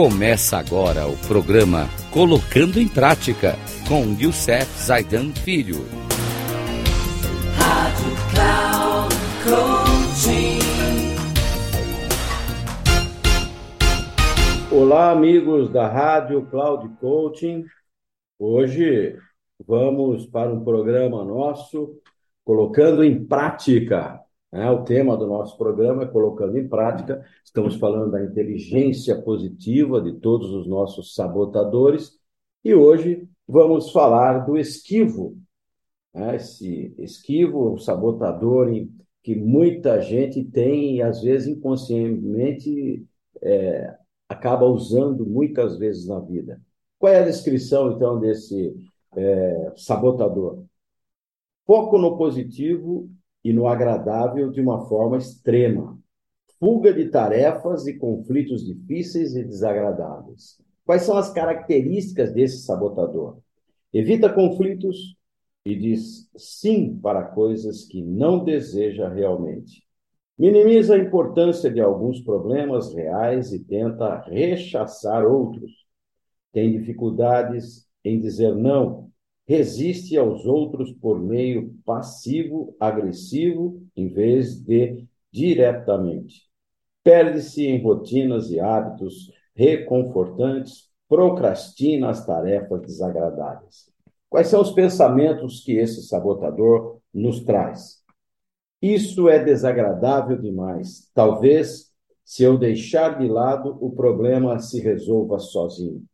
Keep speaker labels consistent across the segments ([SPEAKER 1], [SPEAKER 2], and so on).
[SPEAKER 1] Começa agora o programa Colocando em Prática com Youssef Zaidan Filho. Rádio Cloud
[SPEAKER 2] Coaching. Olá, amigos da Rádio Cloud Coaching. Hoje vamos para um programa nosso Colocando em Prática. É, o tema do nosso programa é Colocando em Prática. Estamos falando da inteligência positiva de todos os nossos sabotadores. E hoje vamos falar do esquivo. É, esse esquivo, um sabotador que muita gente tem e às vezes inconscientemente é, acaba usando muitas vezes na vida. Qual é a descrição, então, desse é, sabotador? Foco no positivo e no agradável de uma forma extrema. Fuga de tarefas e conflitos difíceis e desagradáveis. Quais são as características desse sabotador? Evita conflitos e diz sim para coisas que não deseja realmente. Minimiza a importância de alguns problemas reais e tenta rechaçar outros. Tem dificuldades em dizer não resiste aos outros por meio passivo-agressivo em vez de diretamente. Perde-se em rotinas e hábitos reconfortantes, procrastina as tarefas desagradáveis. Quais são os pensamentos que esse sabotador nos traz? Isso é desagradável demais. Talvez, se eu deixar de lado, o problema se resolva sozinho.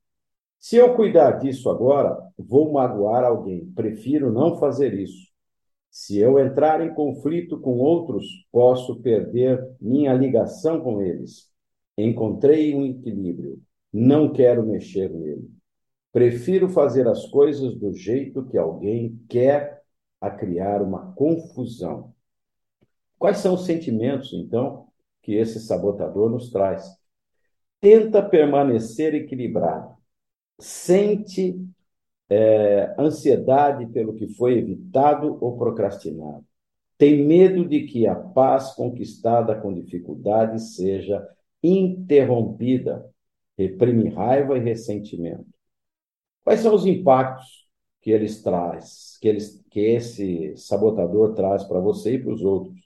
[SPEAKER 2] Se eu cuidar disso agora, vou magoar alguém. Prefiro não fazer isso. Se eu entrar em conflito com outros, posso perder minha ligação com eles. Encontrei um equilíbrio. Não quero mexer nele. Prefiro fazer as coisas do jeito que alguém quer a criar uma confusão. Quais são os sentimentos, então, que esse sabotador nos traz? Tenta permanecer equilibrado sente é, ansiedade pelo que foi evitado ou procrastinado. Tem medo de que a paz conquistada com dificuldade seja interrompida. Reprime raiva e ressentimento. Quais são os impactos que eles traz, que, eles, que esse sabotador traz para você e para os outros?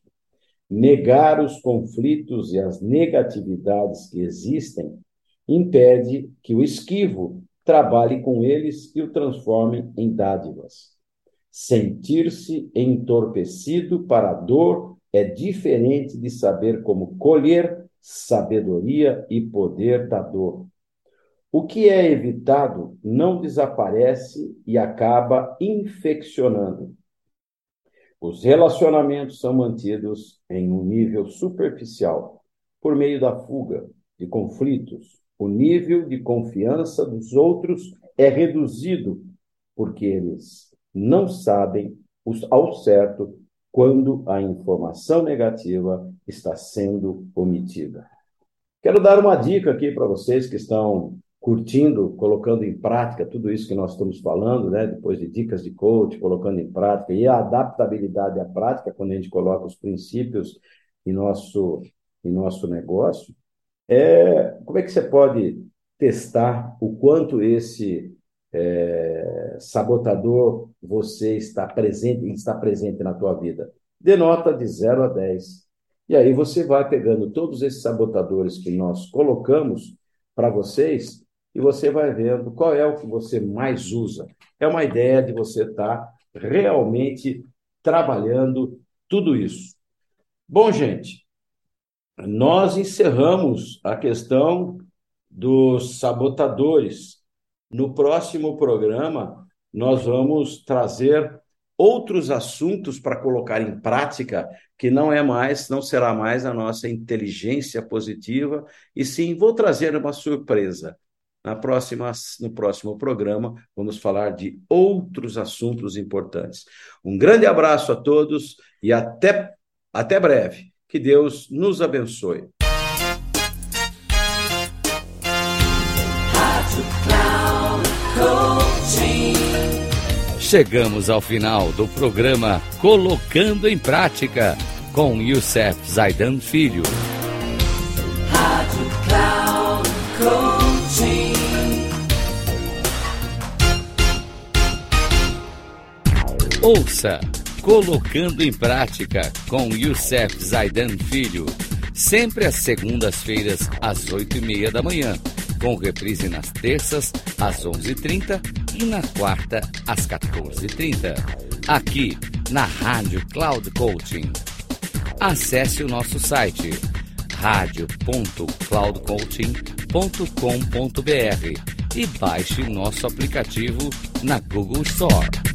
[SPEAKER 2] Negar os conflitos e as negatividades que existem impede que o esquivo trabalhe com eles e o transforme em dádivas. Sentir-se entorpecido para a dor é diferente de saber como colher sabedoria e poder da dor. O que é evitado não desaparece e acaba infeccionando. Os relacionamentos são mantidos em um nível superficial, por meio da fuga, de conflitos, o nível de confiança dos outros é reduzido, porque eles não sabem ao certo quando a informação negativa está sendo omitida. Quero dar uma dica aqui para vocês que estão curtindo, colocando em prática tudo isso que nós estamos falando, né? Depois de dicas de coach, colocando em prática e a adaptabilidade à prática quando a gente coloca os princípios em nosso em nosso negócio. É, como é que você pode testar o quanto esse é, sabotador você está presente, está presente na tua vida? Dê nota de 0 a 10. E aí você vai pegando todos esses sabotadores que nós colocamos para vocês e você vai vendo qual é o que você mais usa. É uma ideia de você estar tá realmente trabalhando tudo isso. Bom, gente, nós encerramos a questão dos sabotadores. No próximo programa, nós vamos trazer outros assuntos para colocar em prática, que não é mais, não será mais a nossa inteligência positiva, e sim vou trazer uma surpresa. Na próxima, no próximo programa, vamos falar de outros assuntos importantes. Um grande abraço a todos e até, até breve. Que Deus nos abençoe.
[SPEAKER 1] Chegamos ao final do programa Colocando em Prática com Youssef Zaidan Filho. Rádio Ouça Colocando em Prática com Youssef Zaidan Filho, sempre às segundas-feiras às oito e meia da manhã, com reprise nas terças às onze e trinta e na quarta às 14h30, aqui na Rádio Cloud Coaching. Acesse o nosso site radio.cloudcoaching.com.br e baixe nosso aplicativo na Google Store.